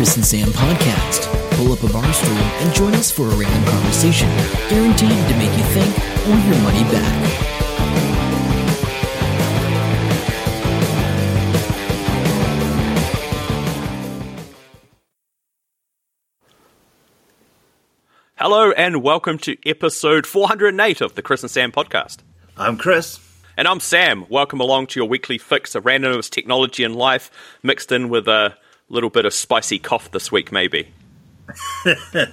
Chris and Sam podcast. Pull up a bar stool and join us for a random conversation, guaranteed to make you think or your money back. Hello and welcome to episode 408 of the Chris and Sam podcast. I'm Chris. And I'm Sam. Welcome along to your weekly fix of randomness, technology, and life, mixed in with a little bit of spicy cough this week, maybe.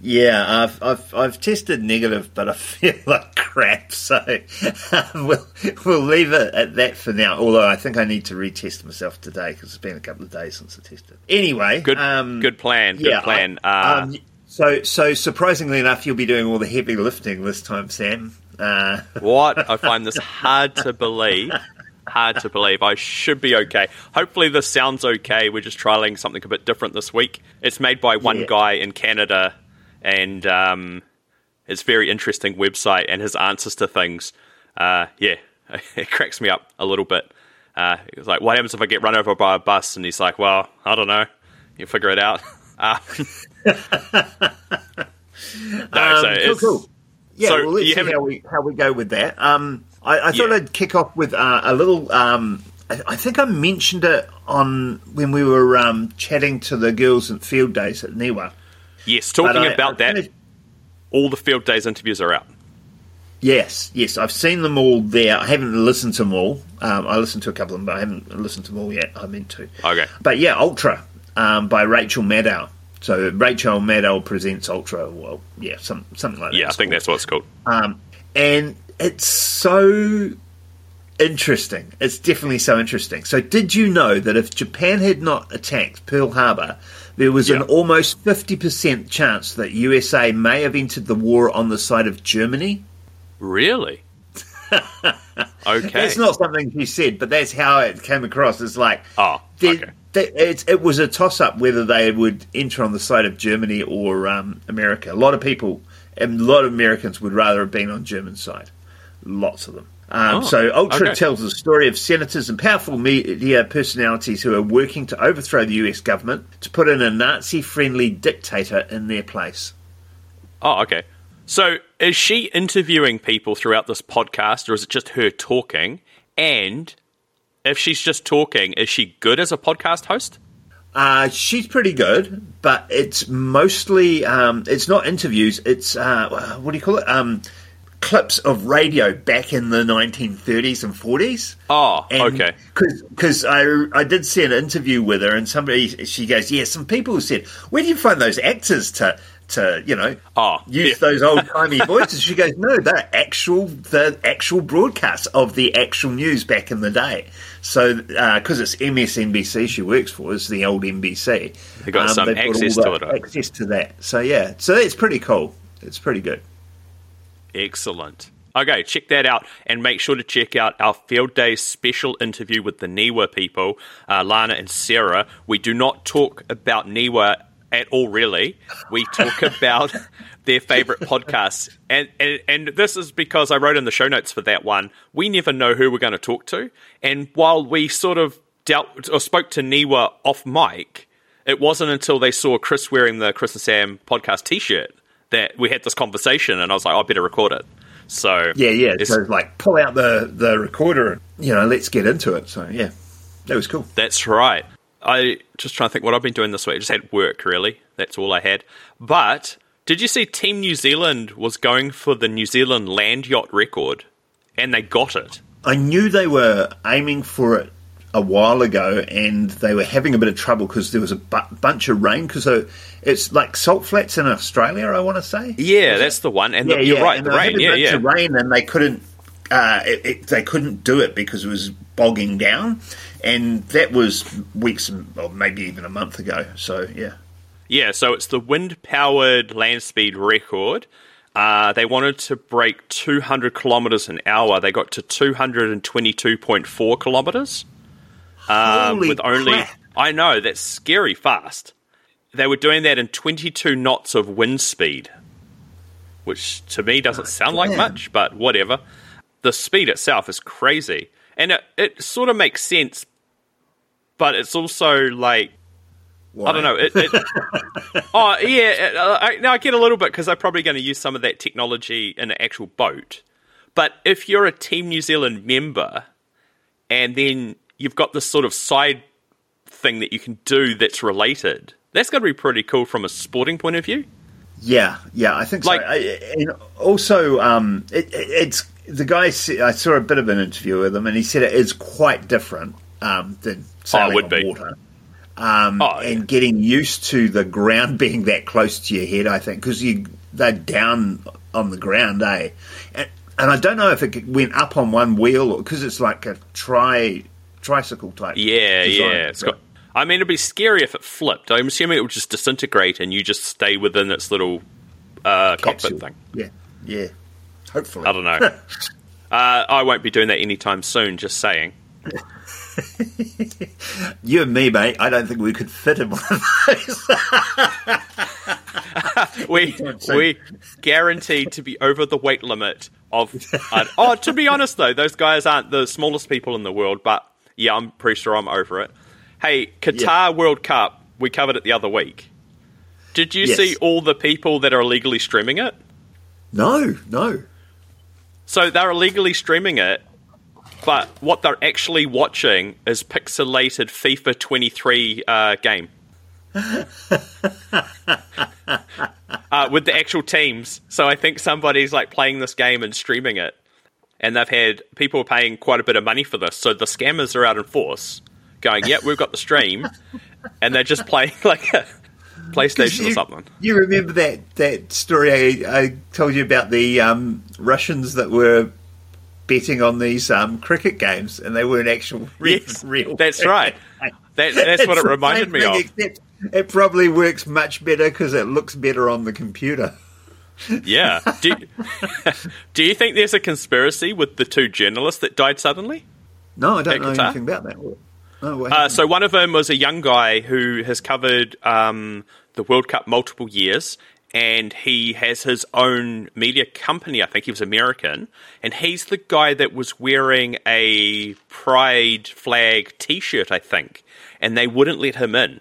Yeah, I've, I've I've tested negative, but I feel like crap. So we'll we'll leave it at that for now. Although I think I need to retest myself today because it's been a couple of days since I tested. Anyway, Good, um, good plan. Good yeah, plan. I- uh, um, so so surprisingly enough, you'll be doing all the heavy lifting this time, Sam. Uh, what? I find this hard to believe. Hard to believe. I should be okay. Hopefully, this sounds okay. We're just trialing something a bit different this week. It's made by one Yeah. guy in Canada, and um, it's very interesting website. And his answers to things, uh, yeah, it cracks me up a little bit. Uh, it's like, what happens if I get run over by a bus? And he's like, well, I don't know. You figure it out. Uh, no, so um, cool, cool. Yeah, so well, let's see how we how we go with that. Um, I, I thought Yeah. I'd kick off with uh, a little. Um, I, I think I mentioned it on when we were um, chatting to the girls at Field Days at Niwa. Yes, talking I- about that, finished- all the field days interviews are out. Yes, yes, I've seen them all there. I haven't listened to them all. Um, I listened to a couple of them, but I haven't listened to them all yet. I meant to. Okay. But yeah, Ultra um, by Rachel Maddow. So Rachel Maddow presents Ultra. Well, yeah, some, something like that. Yeah, I think called. that's what it's called. Um, and it's so interesting. It's definitely so interesting. So, did you know that if Japan had not attacked Pearl Harbor, there was an almost 50% chance that USA may have entered the war on the side of Germany? Really? okay. That's not something she said, but that's how it came across. It's like, Oh, okay. it's, it was a toss up whether they would enter on the side of Germany or um, America. A lot of people, and a lot of Americans would rather have been on German side. Lots of them. Um, Oh, so Ultra okay. tells the story of senators and powerful media personalities who are working to overthrow the US government to put in a Nazi-friendly dictator in their place. Oh, okay. So is she interviewing people throughout this podcast, or is it just her talking? And if she's just talking, is she good as a podcast host? Uh, she's pretty good, but it's mostly um, it's not interviews. It's uh, what do you call it? Um, clips of radio back in the 1930s and 40s. Oh, ah, okay. Because I I did see an interview with her, and somebody she goes, yeah, some people said, where do you find those actors to to you know Oh, use yeah. those old timey voices? She goes, no, they're actual the actual broadcasts of the actual news back in the day. So uh, because it's MSNBC she works for, it's the old NBC. They got um, some they've got access to it. Access to that. So yeah, so it's pretty cool. It's pretty good. Excellent. Okay, check that out and make sure to check out our Field Day special interview with the Niwa people, uh, Lana and Sarah. We do not talk about Niwa at all, really. We talk about their favorite podcasts. And, and, and this is because I wrote in the show notes for that one, we never know who we're going to talk to. And while we sort of dealt or spoke to Niwa off mic, it wasn't until they saw Chris wearing the Chris and Sam podcast t shirt that we had this conversation. And I was like, oh, I better record it. So Yeah, yeah. it's- So like pull out the the recorder and you know, let's get into it. So yeah. That was cool. That's right. I just trying to think what I've been doing this week. I just had work, really. That's all I had. But did you see Team New Zealand was going for the New Zealand land yacht record, and they got it. I knew they were aiming for it a while ago, and they were having a bit of trouble because there was a bu- bunch of rain. Because it's like salt flats in Australia, I want to say. Yeah, that's the one. And yeah, the, you're yeah, right, and the they had rain. a Yeah, bunch yeah. of rain, and they couldn't. Uh, it, it, they couldn't do it because it was bogging down, and that was weeks, or maybe even a month ago. So yeah, Yeah, so it's the wind powered land speed record. Uh, they wanted to break 200 kilometers an hour. They got to 222.4 kilometers. Um, with only, crap. I know, that's scary fast. They were doing that in 22 knots of wind speed, which to me doesn't sound like much, but whatever. The speed itself is crazy. And it, it sort of makes sense, but it's also like Why? I don't know. It, it, oh yeah, uh, I, no, I get a little bit because they're probably going to use some of that technology in an actual boat. But if you're a Team New Zealand member, and then you've got this sort of side thing that you can do that's related, that's going to be pretty cool from a sporting point of view. Yeah, yeah, I think Like- so. I, and also, um, it, it, it's the guy. I saw a bit of an interview with him, and he said it is quite different um, than sailing would on be. water. Um, Oh, and yeah. getting used to the ground being that close to your head, I think, because you they're down on the ground, eh? And, and I don't know if it went up on one wheel because it's like a tri tricycle type. Yeah, design. yeah. It's got. I mean, it'd be scary if it flipped. I'm assuming it would just disintegrate and you just stay within its little uh, cockpit thing. Yeah, yeah. Hopefully, I don't know. uh, I won't be doing that anytime soon. Just saying. You and me, mate. I don't think we could fit in one of those. we we guaranteed to be over the weight limit of. Uh, oh, to be honest though, those guys aren't the smallest people in the world, but yeah, I'm pretty sure I'm over it. Hey, Qatar Yeah. World Cup, we covered it the other week. Did you Yes. see all the people that are illegally streaming it? no, no. So they're illegally streaming it, but what they're actually watching is pixelated FIFA 23 uh, game. uh, with the actual teams. So I think somebody's like playing this game and streaming it. And they've had people paying quite a bit of money for this. So the scammers are out in force going, yep, we've got the stream. and they're just playing like a PlayStation you, or something. You remember that that story I, I told you about the um, Russians that were betting on these um, cricket games, and they weren't actual real. Yes, real that's right. That, that's what it reminded me of. Except it probably works much better because it looks better on the computer. Yeah. Do you, do you think there's a conspiracy with the two journalists that died suddenly? No, I don't know anything about that. Oh, Uh, so one of them was a young guy who has covered um, the World Cup multiple years, and he has his own media company. I think he was American, and he's the guy that was wearing a pride flag T-shirt. I think, and they wouldn't let him in,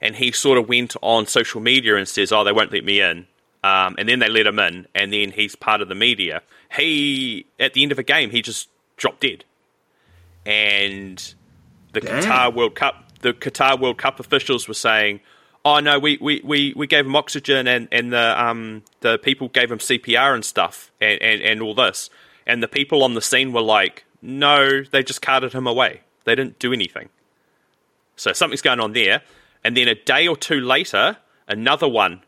and he sort of went on social media and says, "Oh, they won't let me in." Um, and then they let him in, and then he's part of the media. He, at the end of a game, he just dropped dead. And the Damn. Qatar World Cup, the Qatar World Cup officials were saying, "Oh no, we, we, we, we gave him oxygen and, and the um the people gave him CPR and stuff and, and, and all this." And the people on the scene were like, "No, they just carted him away. They didn't do anything." So something's going on there. And then a day or two later, another one.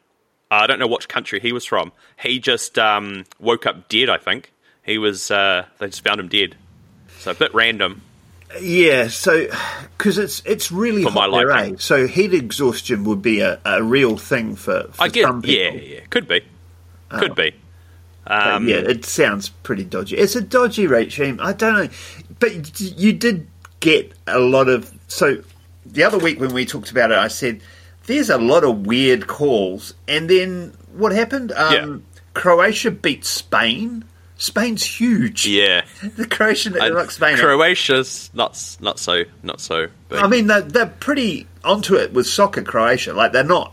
I don't know which country he was from. He just um, woke up dead. I think he was. Uh, they just found him dead. So a bit random. Yeah, so because it's it's really For my hot there, eh? So heat exhaustion would be a, a real thing for, for I get. some Yeah, people. yeah, yeah, could be, could be. Um, yeah, it sounds pretty dodgy. It's a dodgy regime. I don't know, but you did get a lot of. So the other week when we talked about it, I said there's a lot of weird calls, and then what happened? Um, Yeah. Croatia beat Spain. Spain's huge. Yeah, The Croatian, like Spain. Croatia's not not so not so. Big. I mean, they're, they're pretty onto it with soccer, Croatia. Like they're not,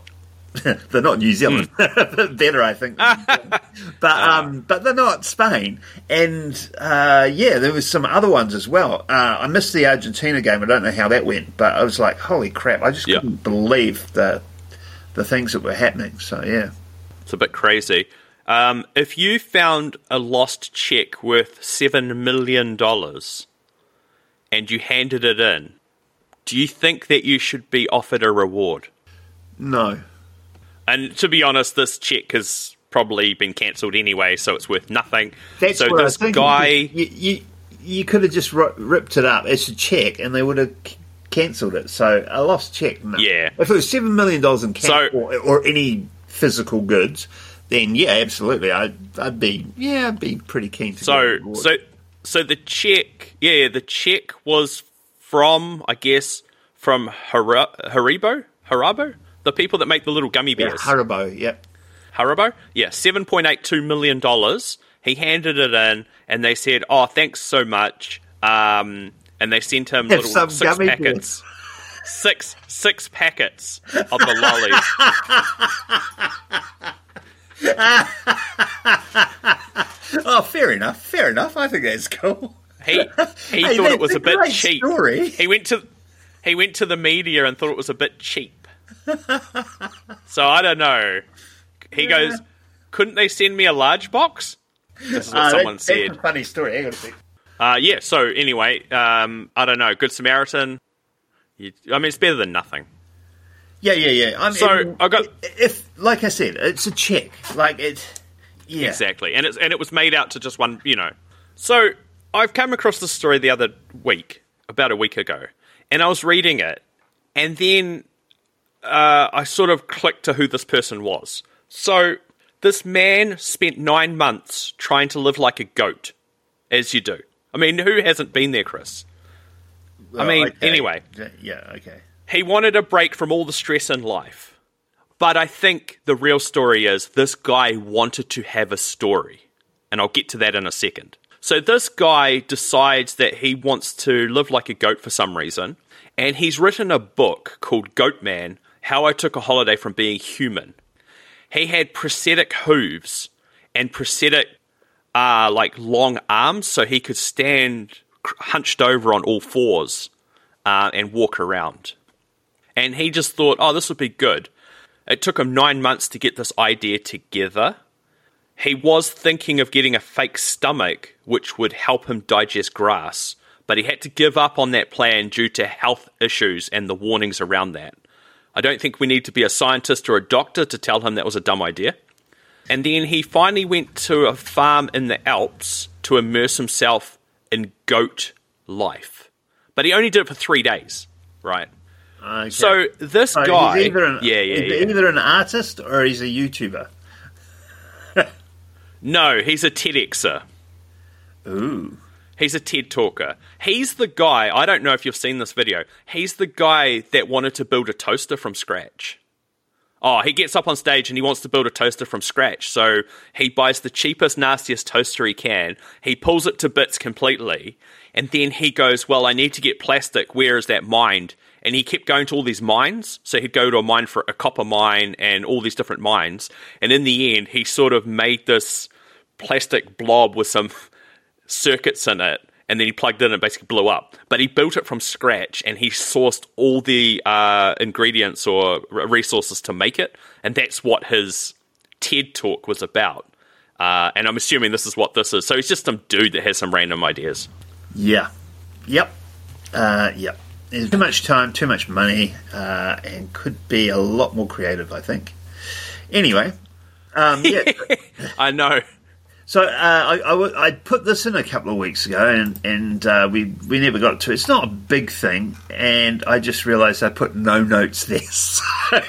they're not New Zealand. Better, I think. but um, but they're not Spain. And uh, yeah, there was some other ones as well. Uh, I missed the Argentina game. I don't know how that went, but I was like, holy crap! I just Yeah. couldn't believe the the things that were happening. So yeah. It's a bit crazy. Um, if you found a lost check worth seven million dollars and you handed it in, do you think that you should be offered a reward? No. And to be honest, this check has probably been cancelled anyway, so it's worth nothing. That's so what I was this guy, You, you, you could have just ri- ripped it up as a check, and they would have c- cancelled it. So a lost check. No. Yeah. If it was seven million dollars in cash So- or, or any physical goods, then yeah, absolutely, I'd, I'd be yeah, I'd be pretty keen to. so so so the check, yeah, the check was from, I guess, from Haribo, Haribo, the people that make the little gummy yeah, bears. Haribo, yeah. Haribo? Yeah, $7.82 million. He handed it in, and they said, oh, thanks so much. Um, and they sent him Have little six packets. six six packets of the lollies. Oh, fair enough. Fair enough. I think that's cool. He he Hey, thought it was that's a bit cheap. Story. He went to he went to the media and thought it was a bit cheap. so I don't know. He goes, couldn't they send me a large box? This is what Uh, someone that- said. That's a funny story. Hang on a sec. Uh, yeah. So anyway, um, I don't know. Good Samaritan. You, I mean, it's better than nothing. Yeah, yeah, yeah. I mean, So, I got- if, like I said, it's a check. Like it. Yeah. Exactly, and it's and it was made out to just one, you know. So I've come across this story the other week, about a week ago, and I was reading it, and then uh, I sort of clicked to who this person was. So this man spent nine months trying to live like a goat, as you do. I mean, who hasn't been there, Chris? I mean, okay. anyway. Yeah. Okay. He wanted a break from all the stress in life. But I think the real story is this guy wanted to have a story. And I'll get to that in a second. So this guy decides that he wants to live like a goat for some reason. And he's written a book called Goat Man How I Took a Holiday from Being Human. He had prosthetic hooves and prosthetic, uh, like long arms so he could stand hunched over on all fours uh, and walk around and he just thought, oh, this would be good. It took him nine months to get this idea together. He was thinking of getting a fake stomach, which would help him digest grass, but he had to give up on that plan due to health issues and the warnings around that. I don't think we need to be a scientist or a doctor to tell him that was a dumb idea. And then he finally went to a farm in the Alps to immerse himself in goat life. But he only did it for three days, right? okay. So this So guy, he's either an, yeah, yeah, he's yeah. either an artist or he's a YouTuber. No, he's a TEDxer. Ooh. He's a TED talker. He's the guy. I don't know if you've seen this video. He's the guy that wanted to build a toaster from scratch. Oh, he gets up on stage and he wants to build a toaster from scratch. So he buys the cheapest, nastiest toaster he can. He pulls it to bits completely. And then he goes, Well, I need to get plastic. Where is that mined? And he kept going to all these mines. So he'd go to a mine for a copper mine and all these different mines. And in the end, he sort of made this plastic blob with some circuits in it, and then he plugged it in and basically blew up. But he built it from scratch, and he sourced all the uh, ingredients or resources to make it, and that's what his TED talk was about. Uh, and I'm assuming this is what this is. So he's just some dude that has some random ideas. Yeah. Yep. Uh, yep. There's too much time, too much money, uh, and could be a lot more creative, I think. Anyway, um, yeah. I know. So uh, I, I, I put this in a couple of weeks ago, and and uh, we we never got to. it. It's not a big thing, and I just realised I put no notes there, so,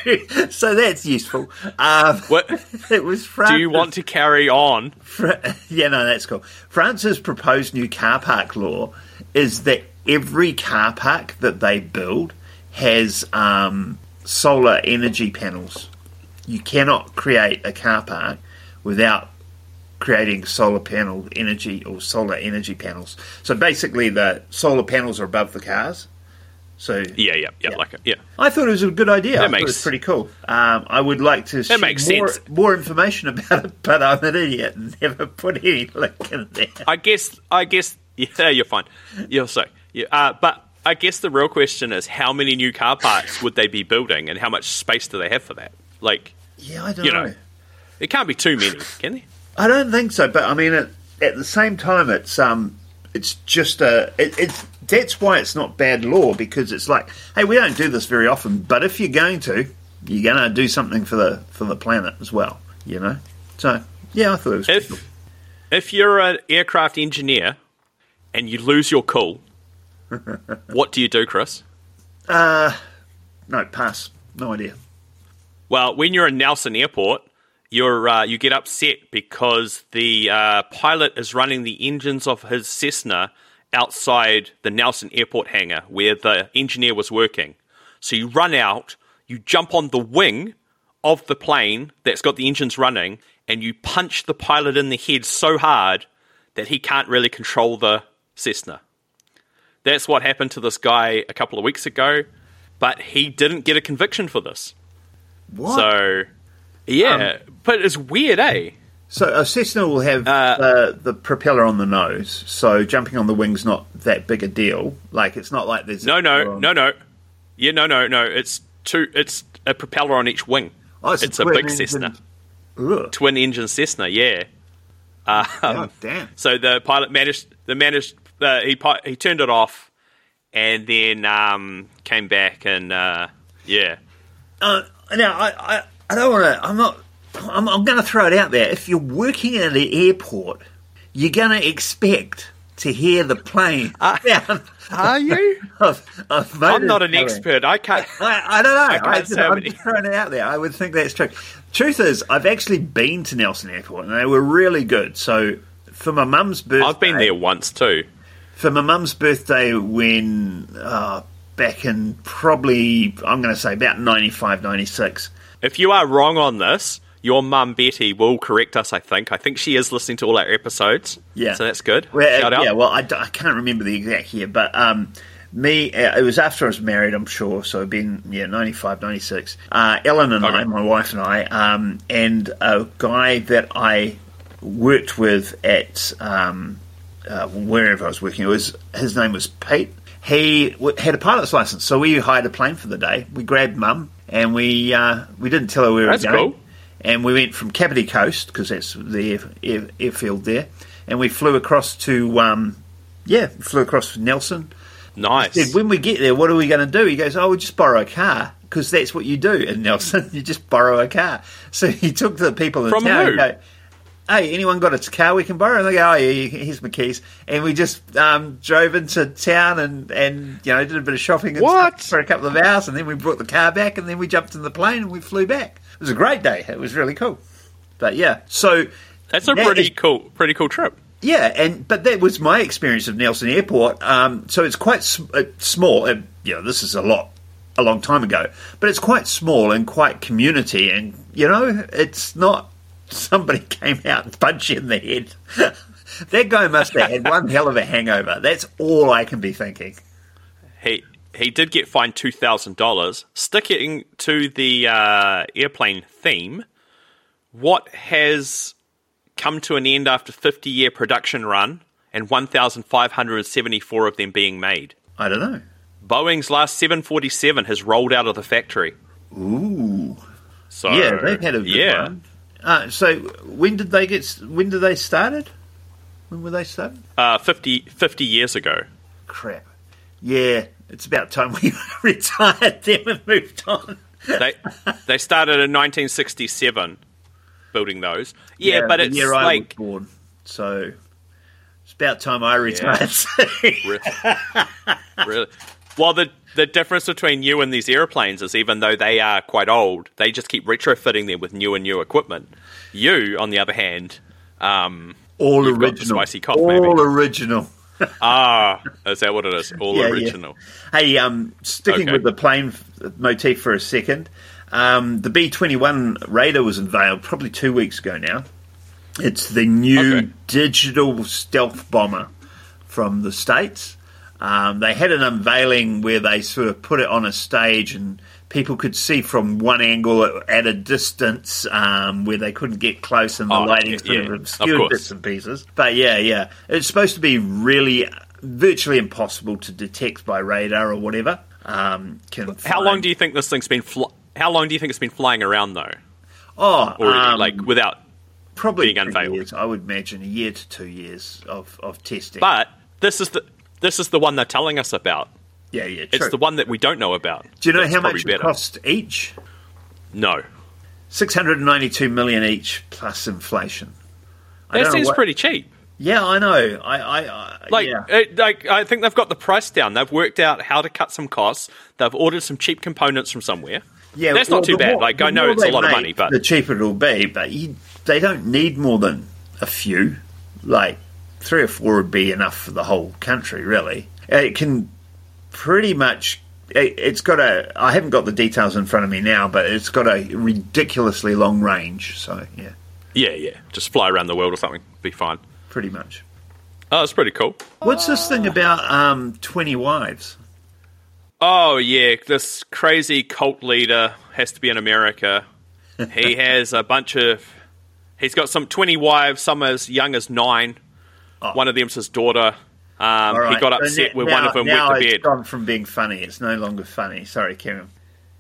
so that's useful. Um, What it was France do you want to carry on? Fra- yeah, no, that's cool. France's proposed new car park law is that every car park that they build has um, solar energy panels. You cannot create a car park without creating solar panel energy or solar energy panels. So basically, the solar panels are above the cars. So Yeah, yeah, yeah, like it. Yeah. I thought it was a good idea. I makes- it was pretty cool. Um, I would like to see makes more, sense. more information about it, but I'm an idiot and never put any link in there. I guess. I guess. Yeah, you're fine. You're so. Yeah, uh, but I guess the real question is how many new car parks would they be building, and how much space do they have for that? Like, Yeah, I don't you know. know, it can't be too many, can they? I don't think so, but I mean, at, at the same time, it's um, it's just a. It, it's that's why it's not bad law because it's like, hey, we don't do this very often, but if you're going to, you're going to do something for the for the planet as well, you know. So yeah, I thought it was. pretty cool. If if you're an aircraft engineer and you lose your cool, what do you do, Chris? No, pass. No idea. Well, when you're in Nelson Airport, you're uh, you get upset because the uh, pilot is running the engines of his Cessna outside the Nelson Airport hangar where the engineer was working. So you run out, you jump on the wing of the plane that's got the engines running, and you punch the pilot in the head so hard that he can't really control the Cessna. That's what happened to this guy a couple of weeks ago. but he didn't get a conviction for this. What? So, yeah, but it's weird, eh? So a Cessna will have Uh, uh, the propeller on the nose, so jumping on the wing's not that big a deal. Like it's not like there's No, no, um, no, no. Yeah, no, no, no. It's two. It's a propeller on each wing. Oh, it's, it's a twin big engine- Cessna, Ugh. twin engine Cessna. Yeah. Um, God damn. So the pilot managed. The managed. Uh, he he turned it off, and then um, came back and uh, yeah. Uh, now I, I, I don't want to. I'm not. I'm, I'm going to throw it out there. If you're working at an airport, you're going to expect to hear the plane. sound Are you? of, of I'm not an motors expert. I can't. I, I don't know. I can't just, say how I'm many. just throwing it out there. I would think that's true. Truth is, I've actually been to Nelson Airport and they were really good. So for my mum's birthday, I've been there once too. for my mum's birthday when uh, back in probably I'm going to say about 95, 96. If you are wrong on this, your mum Betty will correct us. I think. I think she is listening to all our episodes. Yeah. So that's good. Well, Shout uh, out. Yeah, well, I, d- I can't remember the exact year, but um, me, uh, it was after I was married, I'm sure. So it'd been, yeah, 95, 96. Uh, Ellen and I, my wife and I, um, and a guy that I worked with at um, uh, wherever I was working, it was his name was Pete. He w- had a pilot's license, so we hired a plane for the day. We grabbed mum, and we uh, we didn't tell her where we were going cool. and we went from Kapiti Coast because that's the air, air, airfield there, and we flew across to um, yeah, flew across to Nelson. Nice. Said, when we get there, what are we going to do? He goes, oh, we'll just borrow a car because that's what you do in Nelson. you just borrow a car. So he took the people in From town. who? And go, Hey, anyone got a car we can borrow? And they go, oh yeah, here's my keys. And we just um, drove into town and, and you know did a bit of shopping and What? stuff for a couple of hours, and then we brought the car back, and then we jumped in the plane and we flew back. It was a great day. It was really cool. But yeah, so That's a that pretty is- cool, pretty cool trip. yeah, and but that was my experience of Nelson Airport. Um, so it's quite s- uh, small. Uh, you know, this is a lot, a long time ago, but it's quite small and quite community. And you know, it's not somebody came out and punched you in the head. that guy must have had one hell of a hangover. That's all I can be thinking. He he did get fined two thousand dollars. Sticking to the uh, airplane theme, what has come to an end after fifty year production run and one thousand five hundred seventy four of them being made? I don't know. Boeing's last seven forty seven has rolled out of the factory. Ooh, So yeah, they've had a good yeah. run. Uh, so when did they get? When did they started? When were they started? Uh, 50, 50 years ago. crap. Yeah, it's about time we retired them and moved on. They they started in 1967 building those. Yeah, but it's year I like was born, so it's about time I retired. Re- really. Well, the the difference between you and these airplanes is even though they are quite old, they just keep retrofitting them with new and new equipment. You, on the other hand, um, All original. spicy cough, All maybe. original. ah, is that what it is? All Yeah, yeah. original. Hey, um, sticking Okay. with the plane motif for a second, um, the B twenty one Raider was unveiled probably two weeks ago now. It's the new Okay. digital stealth bomber from the states. Um, they had an unveiling where they sort of put it on a stage and people could see from one angle at a distance um, where they couldn't get close and the Oh, lighting yeah, sort yeah, of of obscured course. bits and pieces. But yeah, yeah, it's supposed to be really virtually impossible to detect by radar or whatever. Um, can How long do you think this thing's been? Fl- how long do you think it's been flying around though? Oh, Already, um, like without. probably being unveiled? Years. I would imagine a year to two years of, of testing. But this is the this is the one they're telling us about. yeah, yeah, It's the one that we don't know about. Do you know That's how much it cost each? No, Six hundred and ninety-two million each plus inflation. I that seems what- pretty cheap. Yeah, I know. I, I, I Like, yeah. it, like I think they've got the price down. They've worked out how to cut some costs. They've ordered some cheap components from somewhere. yeah, that's well, not too bad. more- like I know it's a lot of money, but the cheaper it'll be. But you, they don't need more than a few. Like three or four would be enough for the whole country. Really, it can pretty much. It, it's got a. I haven't got the details in front of me now, but it's got a ridiculously long range. So yeah, yeah, yeah, just fly around the world or something, be fine. pretty much. Oh, it's pretty cool. What's this thing about um, twenty wives? Oh yeah, this crazy cult leader has to be in America. he has a bunch of. He's got some twenty wives, some as young as nine. Oh. One of them's his daughter. Um, All He got upset now- with one of them went to it's bed. gone from being funny. It's no longer funny. Sorry, Karen.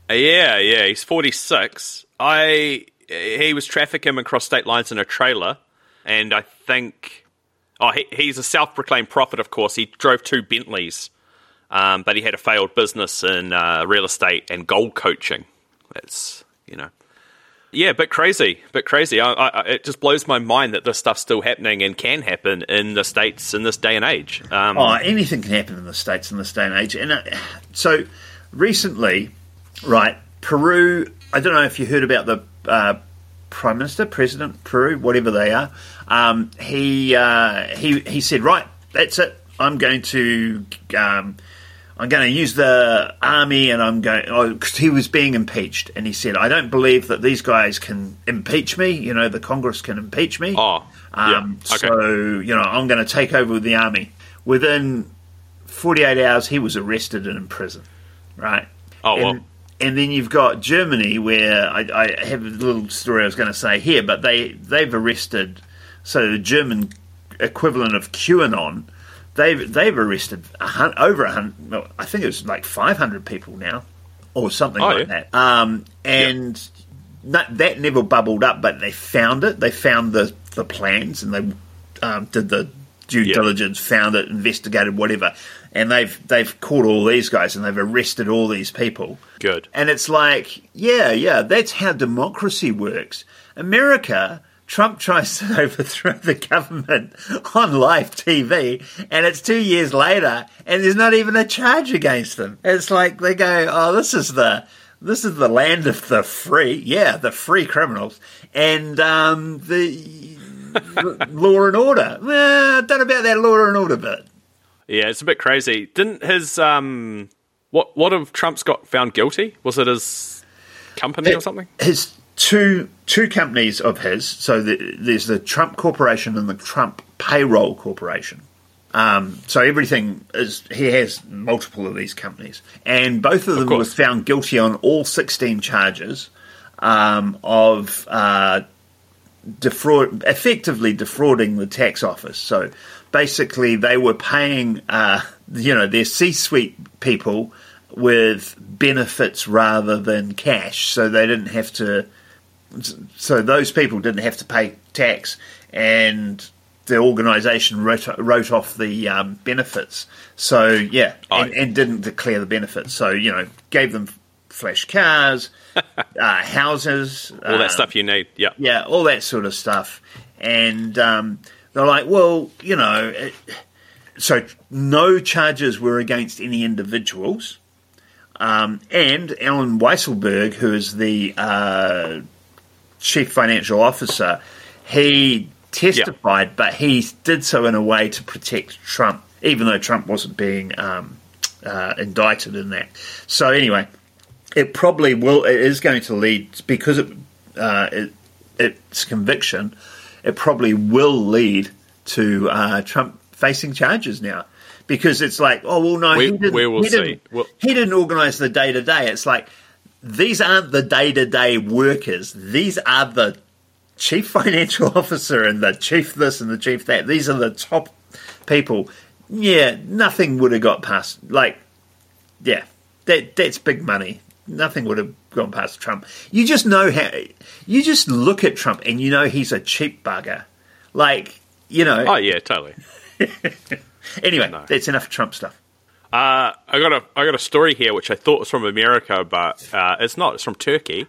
Uh, Yeah, yeah, he's 46. I he was trafficking across state lines in a trailer, and I think oh he, he's a self-proclaimed prophet. Of course, he drove two Bentleys, um, but he had a failed business in uh, real estate and gold coaching. That's you know. Yeah, but crazy, but crazy. I, I, it just blows my mind that this stuff's still happening and can happen in the states in this day and age. Um, Oh, anything can happen in the states in this day and age. And uh, so, recently, right, Peru. I don't know if you heard about the uh, prime minister, president Peru, whatever they are. Um, he uh, he he said, right, that's it. I'm going to. Um, I'm going to use the army, and I'm going. Oh, 'cause he was being impeached, and he said, "I don't believe that these guys can impeach me. You know, the Congress can impeach me. Oh, yeah, um, okay. So you know, I'm going to take over with the army." Within 48 hours, he was arrested and in prison. Right. Oh, well. And, and then you've got Germany, where I, I have a little story I was going to say here, but they they've arrested. So the German equivalent of QAnon, they've they've arrested a hun- over a hundred. Well, I think it was like five hundred people now, or something Oh, like yeah. that. Um, and that, that never bubbled up, but they found it. They found the the plans, and they um, did the due Yeah. diligence, found it, investigated, whatever. And they've they've caught all these guys, and they've arrested all these people. Good. And it's like, yeah, yeah, that's how democracy works. America, Trump tries to overthrow the government on live TV, and it's two years later, and there's not even a charge against them. It's like they go, oh, this is the this is the land of the free, yeah, the free criminals, and um, the law and order. I don't know about that law and order bit. Yeah, it's a bit crazy. Didn't his um what what if Trump's got found guilty? Was it his company or something? his two two companies of his. So the, there's the Trump Corporation and the Trump Payroll Corporation. Um, so everything is he has multiple of these companies, and both of them were found guilty on all 16 charges um, of uh, defraud, effectively defrauding the tax office. So basically, they were paying, uh, you know, their C-suite people with benefits rather than cash, so they didn't have to. So those people didn't have to pay tax, and the organisation wrote, wrote off the um, benefits. So yeah, and, and didn't declare the benefits. So you know, gave them flash cars, uh, houses, All um, that stuff you need. Yeah. yeah, all that sort of stuff. And um, they're like, well, you know, it, so no charges were against any individuals. Um, and Allen Weisselberg, who is the uh, chief financial officer, he testified, but he did so in a way to protect Trump, even though Trump wasn't being um, uh, indicted in that. So anyway, it probably will. It is going to lead because it, uh, it its conviction. It probably will lead to uh, Trump facing charges now because it's like, oh well, no, We- he didn't. we will he. Didn't, We'll- he didn't organise the day to day. It's like these aren't the day to day workers. These are the chief financial officer and the chief this and the chief that. These are the top people. Yeah, nothing would have got past. Like, yeah, that that's big money. Nothing would have gone past Trump. You just know how. You just look at Trump and you know he's a cheap bugger. Like, you know. Oh yeah, totally. anyway, no. that's enough Trump stuff. Uh, I got a I got a story here which I thought was from America, but uh, it's not. It's from Turkey.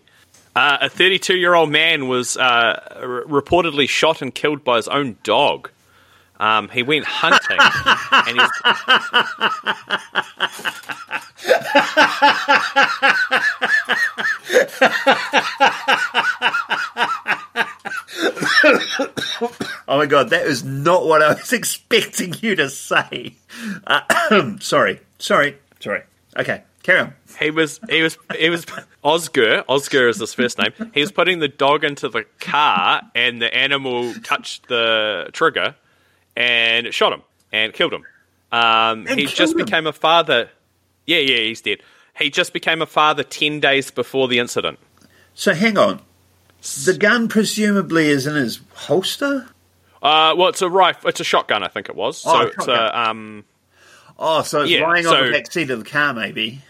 Uh, a 32 year old man was uh, r- reportedly shot and killed by his own dog. Um, he went hunting, and he's, Oh my god, that is not what I was expecting you to say. Uh, sorry, sorry, sorry. Okay, carry on. he was he was he was Oscar. Oscar is his first name. He was putting the dog into the car, and the animal touched the trigger, and shot him and killed him. Um, And he killed just him? became a father. Yeah, yeah, he's dead. He just became a father 10 days before the incident. So hang on. The gun presumably is in his holster? Uh, well, it's a rifle. It's a shotgun, I think it was. Oh, so it's a, um, Oh, so it's Yeah, lying so- on the back seat of the car, maybe.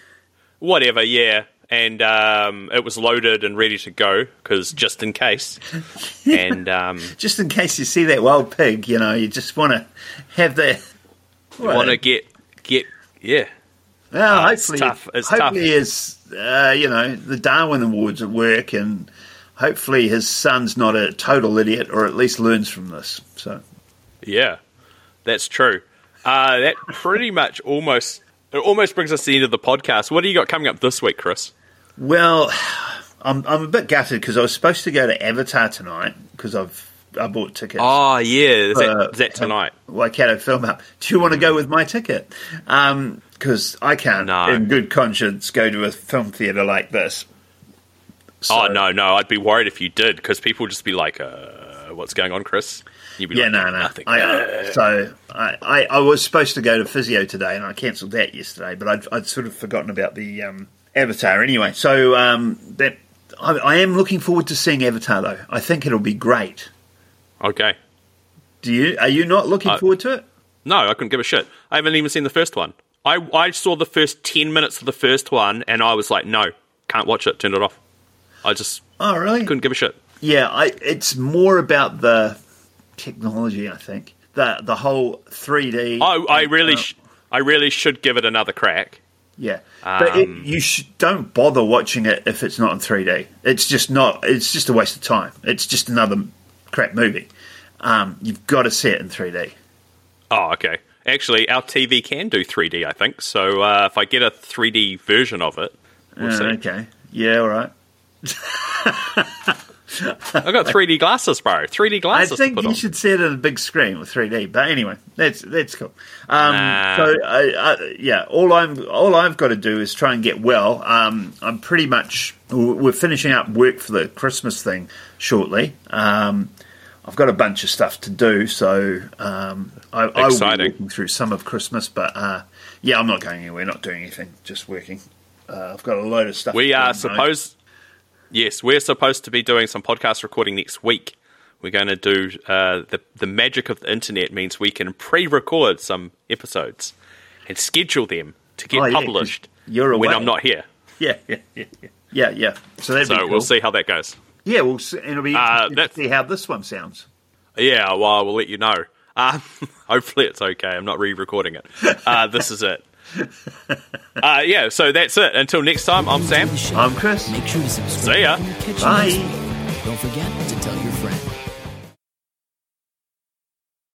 whatever, yeah. And um, it was loaded and ready to go because just in case. and um, Just in case you see that wild pig, you know, you just want to have that. want to get get yeah. Well, it's hopefully, tough. It's hopefully his, uh, you know, the Darwin Awards at work, and hopefully his son's not a total idiot, or at least learns from this. So, Yeah, that's true. Uh, that pretty much almost it almost brings us to the end of the podcast. What do you got coming up this week, Chris? well, I'm I'm a bit gutted because I was supposed to go to Avatar tonight because I've I bought tickets. Oh yeah, is that, Uh, is that tonight? Waikato Film Hub. Do you want to go with my ticket? Because I can't, No. in good conscience, go to a film theatre like this. Oh no, no, I'd be worried if you did because people would just be like, uh, "What's going on, Chris?" You'd be Yeah, like, no, no. nothing. I, uh, so I, I, I was supposed to go to physio today, and I cancelled that yesterday. But I'd, I'd sort of forgotten about the um, Avatar anyway. So um, that I, I am looking forward to seeing Avatar, though. I think it'll be great. okay. Do you? Are you not looking Uh, forward to it? No, I couldn't give a shit. I haven't even seen the first one. I, I saw the first 10 minutes of the first one and I was like, no, can't watch it, turned it off. I just Oh, really? couldn't give a shit. Yeah, I, it's more about the technology. I think the the whole three D. I, I really, sh- I really should give it another crack. Yeah, but it, Um, you sh- don't bother watching it if it's not in 3D. It's just not. It's just a waste of time. It's just another crap movie. Um, you've got to see it in 3D. Oh, okay. Actually, our TV can do 3D, I think. So uh, if I get a 3D version of it, we'll Uh, see. okay. Yeah. All right. I've got 3D glasses, bro. 3D glasses I think you on. should see it on a big screen with 3D. But anyway, that's that's cool. Um, Nah. So I, I, yeah, all I'm all I've got to do is try and get well. Um, I'm pretty much we're finishing up work for the Christmas thing shortly. Um, I've got a bunch of stuff to do, so um, I, I will be working through some of Christmas. But uh, yeah, I'm not going anywhere, not doing anything, just working. Uh, I've got a load of stuff. We to are supposed, yes, we're supposed to be doing some podcast recording next week. We're going to do uh, the the magic of the internet means we can pre-record some episodes and schedule them to get Oh, yeah, published you're when. I'm not here. Yeah, yeah, yeah, yeah, yeah. So that'd be So cool. we'll see how that goes. Yeah, we'll see, and it'll be Uh, to see how this one sounds. Yeah, well, we'll let you know. Um, hopefully, it's okay. I'm not re-recording it. Uh, this is it. Uh, yeah, so that's it. Until next time, I'm Sam. I'm Chris. Make sure to subscribe. See ya. and we'll Bye. Don't forget